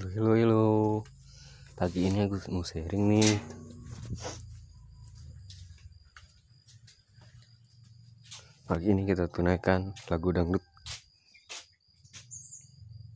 Halo, halo. Pagi ini aku mau sharing nih. Pagi ini kita tunaikan lagu dangdut